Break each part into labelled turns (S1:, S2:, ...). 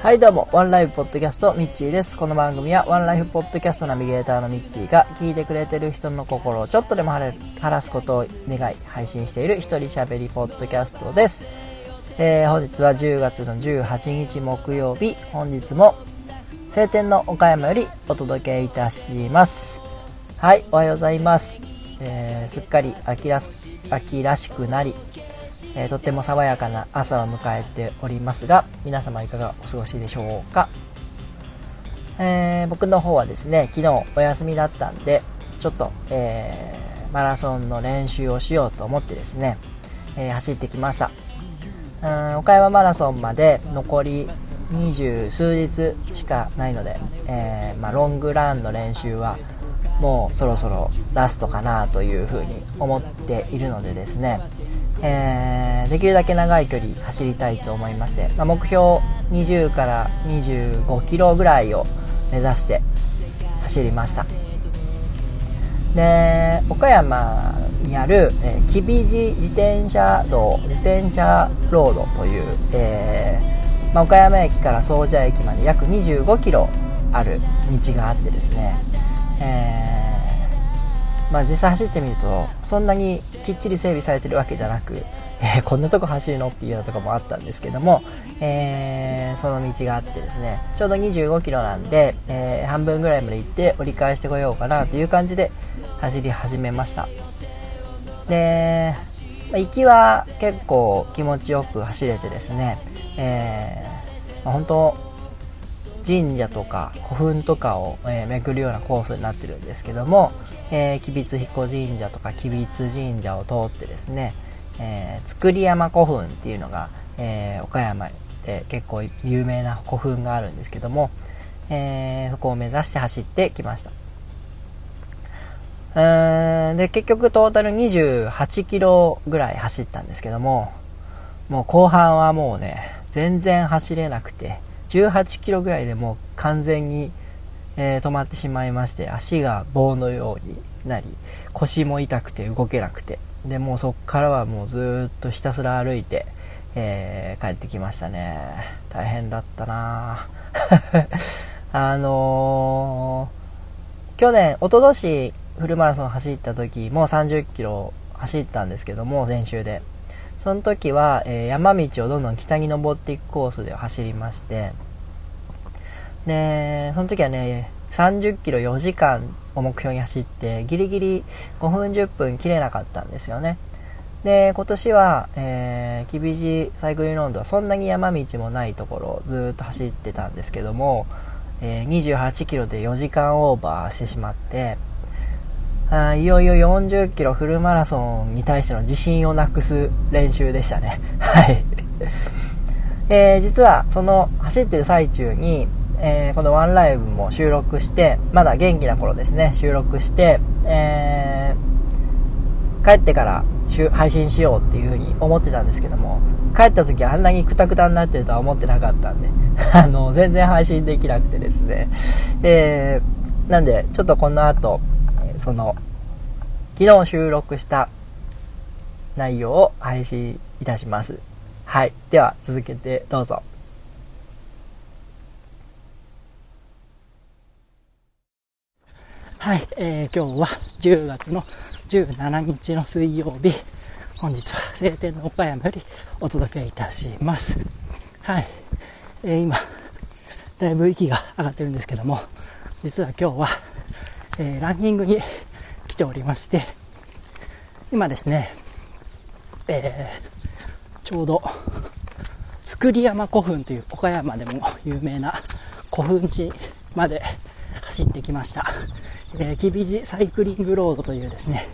S1: はいどうも、ワンライフポッドキャスト、ミッチーです。この番組は、ワンライフポッドキャストナビゲーターのミッチーが、聞いてくれてる人の心をちょっとでも晴らすことを願い、配信している一人喋りポッドキャストです。えー、本日は10月の18日木曜日、本日も、晴天の岡山よりお届けいたします。はい、おはようございます。えー、すっかり秋ら秋らしくなり、えー、とっても爽やかな朝を迎えておりますが皆様いかがお過ごしでしょうか、えー、僕の方はですね昨日お休みだったんでちょっと、えー、マラソンの練習をしようと思ってですね、え走ってきました。うん岡山マラソンまで残り二十数日しかないので、えまあ、ロングランの練習はもうそろそろラストかなというふうに思っているのでですね、えー、できるだけ長い距離走りたいと思いまして、まあ、目標20から25キロぐらいを目指して走りました。で岡山にある、えー、吉備寺自転車道自転車ロードという、えー、まあ、岡山駅から総社駅まで約25キロある道があってですね、えーまあ、実際走ってみるとそんなにきっちり整備されてるわけじゃなく、えー、こんなとこ走るのっていうようなとこもあったんですけども、えー、その道があってですねちょうど2 5キロなんで、えー、半分ぐらいまで行って折り返してこようかなという感じで走り始めました。で、まあ、行きは結構気持ちよく走れてですね、えーまあ、本当神社とか古墳とかを、えー、巡るようなコースになってるんですけども、え、吉備津彦神社とか吉備津神社を通ってですね、えー、造山古墳っていうのが、えー、岡山で結構有名な古墳があるんですけども、えー、そこを目指して走ってきました。うんで結局トータル28キロぐらい走ったんですけどももう後半はもうね全然走れなくて18キロぐらいでもう完全に、えー、止まってしまいまして足が棒のようになり腰も痛くて動けなくてでもうそっからはもうずっとひたすら歩いて、えー、帰ってきましたね。大変だったな。あのー、去年一昨年フルマラソン走った時もう30キロ走ったんですけども練習で。その時は、えー、山道をどんどん北に登っていくコースで走りましてでその時はね30キロ4時間を目標に走ってギリギリ5分10分切れなかったんですよねで今年は、えー、吉備寺サイクリングロンドはそんなに山道もないところをずっと走ってたんですけども、えー、28キロで4時間オーバーしてしまってあいよいよ40キロフルマラソンに対しての自信をなくす練習でしたね。はい。えー、実はその走ってる最中に、えー、このワンライブも収録して、まだ元気な頃ですね、収録して、えー、帰ってから配信しようっていう風に思ってたんですけども、帰った時あんなにクタクタになってるとは思ってなかったんで、あの、全然配信できなくてですね、えー、なんで、ちょっとこの後、その、昨日収録した内容を配信いたします。はい。では、続けてどうぞ。はい、えー、今日は10月の17日の水曜日。本日は晴天の岡山よりお届けいたします。はい、えー、今、だいぶ息が上がってるんですけども、実は今日はえー、ランニングに来ておりまして、今ですね、えー、ちょうど、造山古墳という岡山でも有名な古墳地まで走ってきました。えー、吉備寺サイクリングロードというですね、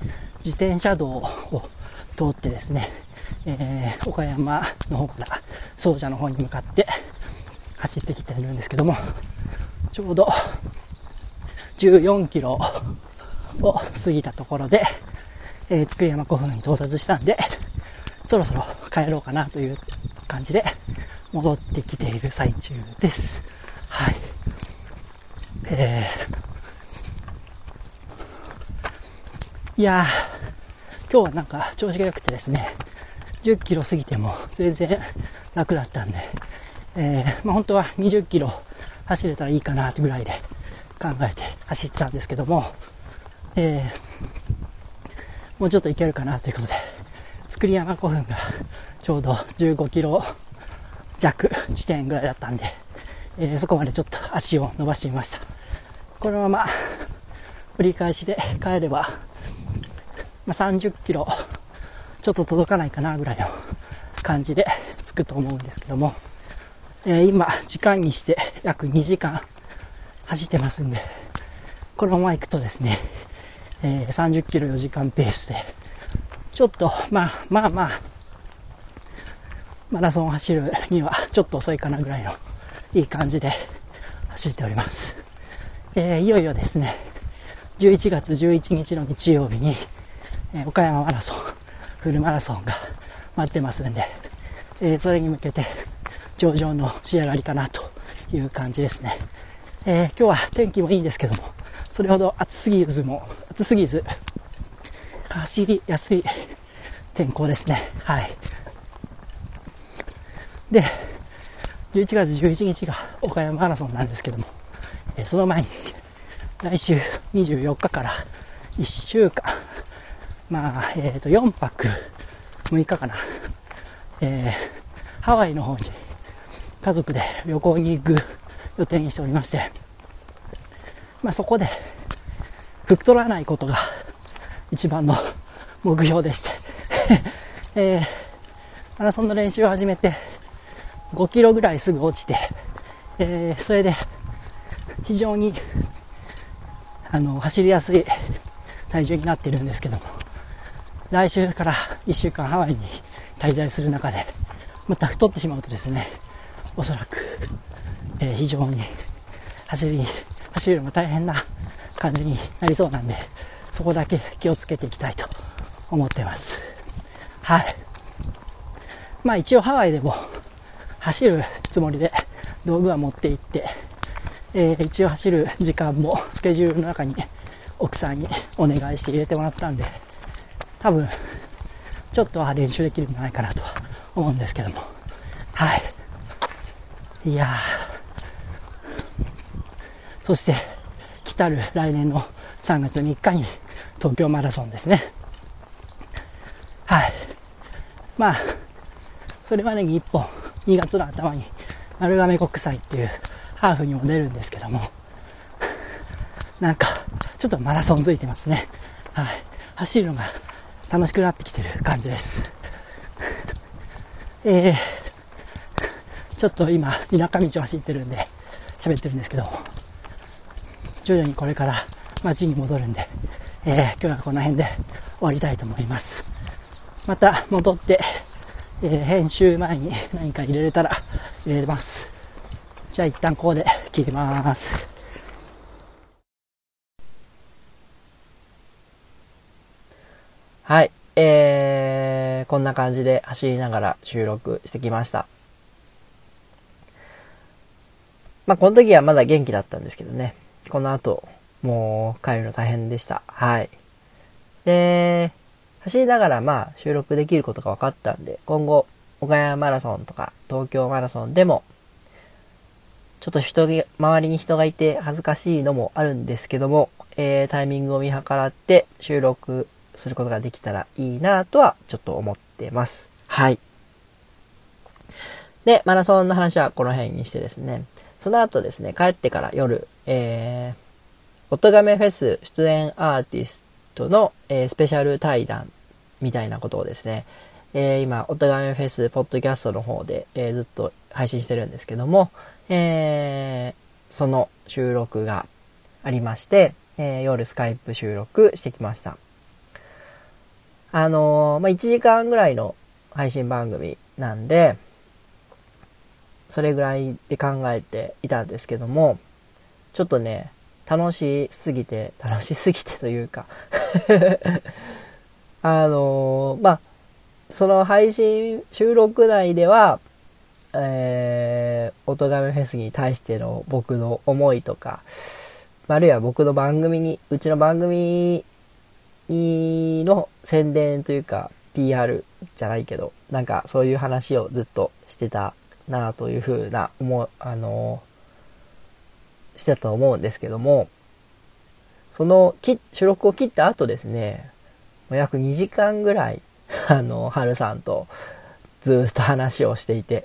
S1: 自転車道を通ってですね、えー、岡山の方から総社の方に向かって走ってきてるんですけども、ちょうど14キロを過ぎたところで、えー、造山古墳に到達したんで、そろそろ帰ろうかなという感じで戻ってきている最中です。はい。えー、いやー、今日はなんか調子が良くてですね、
S2: 10キロ過ぎても全然楽だったんで、えー、まあ、本当は20キロ走れたらいいかなってぐらいで考えて走ってたんですけども、えー、もうちょっといけるかなということで、作り山古墳がちょうど15キロ弱地点ぐらいだったんで、えー、そこまでちょっと足を伸ばしてみました。このまま折り返しで帰れば、まあ、30キロちょっと届かないかなぐらいの感じで着くと思うんですけども、えー、今時間にして約2時間走ってますんで、このまま行くとですね、えー、30キロ4時間ペースで、ちょっと、まあまあまあ、マラソン走るにはちょっと遅いかなぐらいのいい感じで走っております。えー、いよいよですね、11月11日の日曜日に、えー、岡山マラソン、フルマラソンが待ってますんで、えー、それに向けて上々の仕上がりかなという感じですね。えー、今日は天気もいいんですけども、それほど暑すぎずも、暑すぎず、走りやすい天候ですね。はい。で、11月11日が岡山マラソンなんですけども、えー、その前に来週24日から1週間、まあ、えっ、ー、と、4泊6日かな、えー、ハワイの方に家族で旅行に行く予定にしておりまして、まあそこで、太らないことが一番の目標でして、えー、マラソンの練習を始めて、5キロぐらいすぐ落ちて、えー、それで非常にあの走りやすい体重になっているんですけども来週から1週間ハワイに滞在する中でまた太ってしまうとですねおそらく、えー、非常に走り走るのも大変な感じになりそうなんでそこだけ気をつけていきたいと思ってます。はい。まあ一応ハワイでも走るつもりで道具は持って行ってえー、一応走る時間も スケジュールの中に奥さんにお願いして入れてもらったんで、多分、ちょっとは練習できるんじゃないかなと思うんですけども。はい。いやそして、来たる来年の3月3日に東京マラソンですね。はい。まあ、それまでに1本、2月の頭に丸亀国際っていうハーフにも出るんですけども、なんか、ちょっとマラソンづいてますね。はい。走るのが楽しくなってきてる感じです。えー、ちょっと今、田舎道を走ってるんで、喋ってるんですけど、徐々にこれから街に戻るんで、えー、今日はこの辺で終わりたいと思います。また戻って、えー、編集前に何か入れれたら入れます。じゃあ一旦ここで切ります。
S1: はい。えー、こんな感じで走りながら収録してきました。まあ、この時はまだ元気だったんですけどね。この後、もう帰るの大変でした。はい。で、走りながらまあ収録できることが分かったんで、今後、岡山マラソンとか東京マラソンでもちょっと人が、周りに人がいて恥ずかしいのもあるんですけども、えー、タイミングを見計らって収録することができたらいいなとはちょっと思ってます。はい。で、マラソンの話はこの辺にしてですね、その後ですね、帰ってから夜、えー、おとがめフェス出演アーティストの、えー、スペシャル対談みたいなことをですね、えー、今、おとがめフェスポッドキャストの方で、えー、ずっと配信してるんですけども、えー、その収録がありまして、えー、夜スカイプ収録してきました。あの、まあ、1時間ぐらいの配信番組なんで、それぐらいで考えていたんですけども、ちょっとね、楽しすぎて、楽しすぎてというか あの、まあ、その配信収録内では、えー、おとがめフェスに対しての僕の思いとか、あるいは僕の番組に、うちの番組にの宣伝というか、PR じゃないけど、なんかそういう話をずっとしてたなというふうな思う、あのしてたと思うんですけども、その収録を切った後ですね、約2時間ぐらい、あの、はるさんとずっと話をしていて、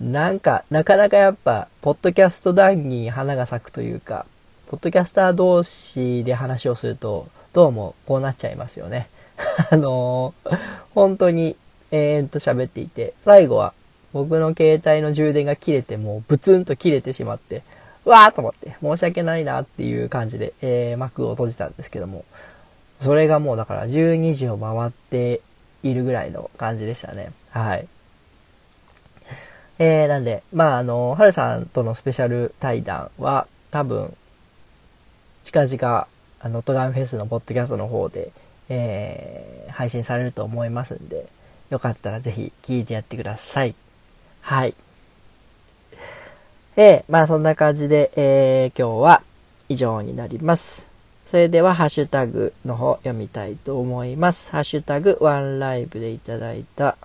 S1: なんか、なかなかやっぱ、ポッドキャスト談に花が咲くというか、ポッドキャスター同士で話をすると、どうもこうなっちゃいますよね。あのー、本当に、えー、っと喋っていて、最後は僕の携帯の充電が切れて、もうブツンと切れてしまって、わーと思って、申し訳ないなっていう感じで、えー、幕を閉じたんですけども、それがもうだから12時を回っているぐらいの感じでしたね。はい。えー、なんで、まあ、あの、はるさんとのスペシャル対談は、多分、近々、あの、トガンフェスのポッドキャストの方で、えー、配信されると思いますんで、よかったらぜひ聞いてやってください。はい。えー、まあそんな感じで、えー、今日は以上になります。それではハッシュタグの方読みたいと思います。ハッシュタグワンライブでいただいた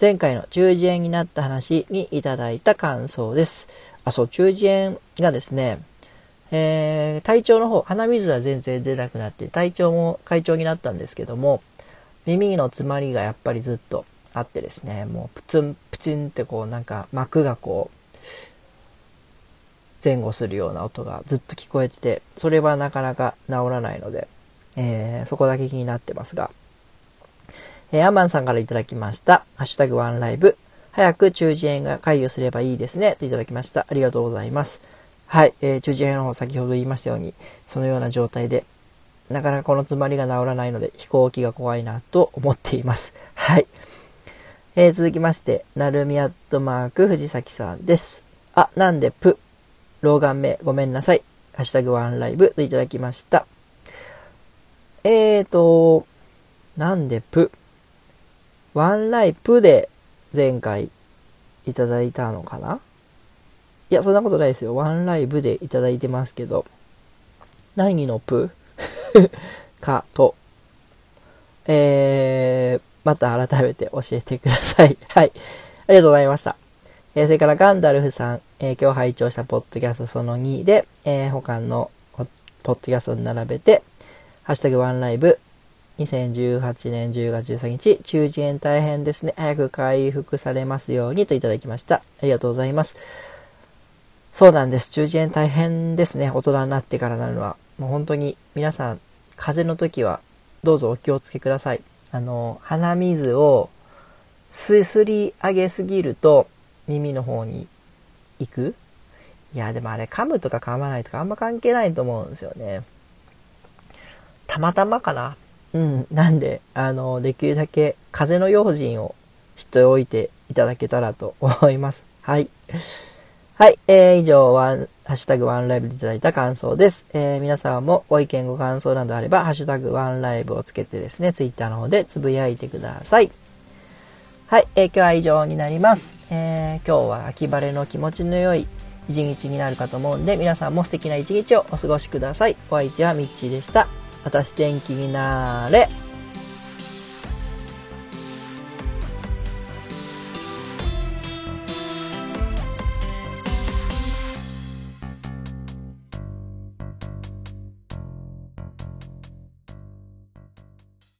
S1: 前回の中耳炎になった話にいただいた感想です。あ、そう、中耳炎がですね、えー、体調の方、鼻水は全然出なくなって、体調も快調になったんですけども、耳の詰まりがやっぱりずっとあってですね、もうプツンプツンってこうなんか膜がこう、前後するような音がずっと聞こえてて、それはなかなか治らないので、えー、そこだけ気になってますが、えー、アマンさんからいただきました。ハッシュタグワンライブ。早く中耳炎が解除すればいいですね。といただきました。ありがとうございます。はい、えー、中耳炎の方、先ほど言いましたように、そのような状態で、なかなかこの詰まりが治らないので、飛行機が怖いなと思っています。はい。えー、続きまして、なるみアットマーク藤崎さんです。あ、なんでプ、老眼目ごめんなさい。ハッシュタグワンライブといただきました。えーと、なんでプ、ワンライプで前回いただいたのかな？いや、そんなことないですよ。ワンライブでいただいてますけど、何のプ？かと、えー、また改めて教えてください。はい。ありがとうございました。えー、それからガンダルフさん、えー、今日拝聴したポッドキャストその2で、えー、他のポッドキャストに並べて、ハッシュタグワンライブ2018年10月13日、中耳炎大変ですね。早く回復されますようにといただきました。ありがとうございます。そうなんです。中耳炎大変ですね。大人になってからなるのは。もう本当に皆さん、風邪の時はどうぞお気をつけください。あの、鼻水をすすり上げすぎると耳の方に行く？いや、でもあれ噛むとか噛まないとかあんま関係ないと思うんですよね。たまたまかな？うん、なんで、あの、できるだけ風の用心をしておいていただけたらと思います。はい。はい、えー、以上は、ハッシュタグワンライブでいただいた感想です。えー、皆さんもご意見ご感想などあれば、ハッシュタグワンライブをつけてですね、ツイッターの方でつぶやいてください。はい、えー、今日は以上になります。えー、今日は秋晴れの気持ちの良い一日になるかと思うんで、皆さんも素敵な一日をお過ごしください。お相手はミッチーでした。私天気になれ。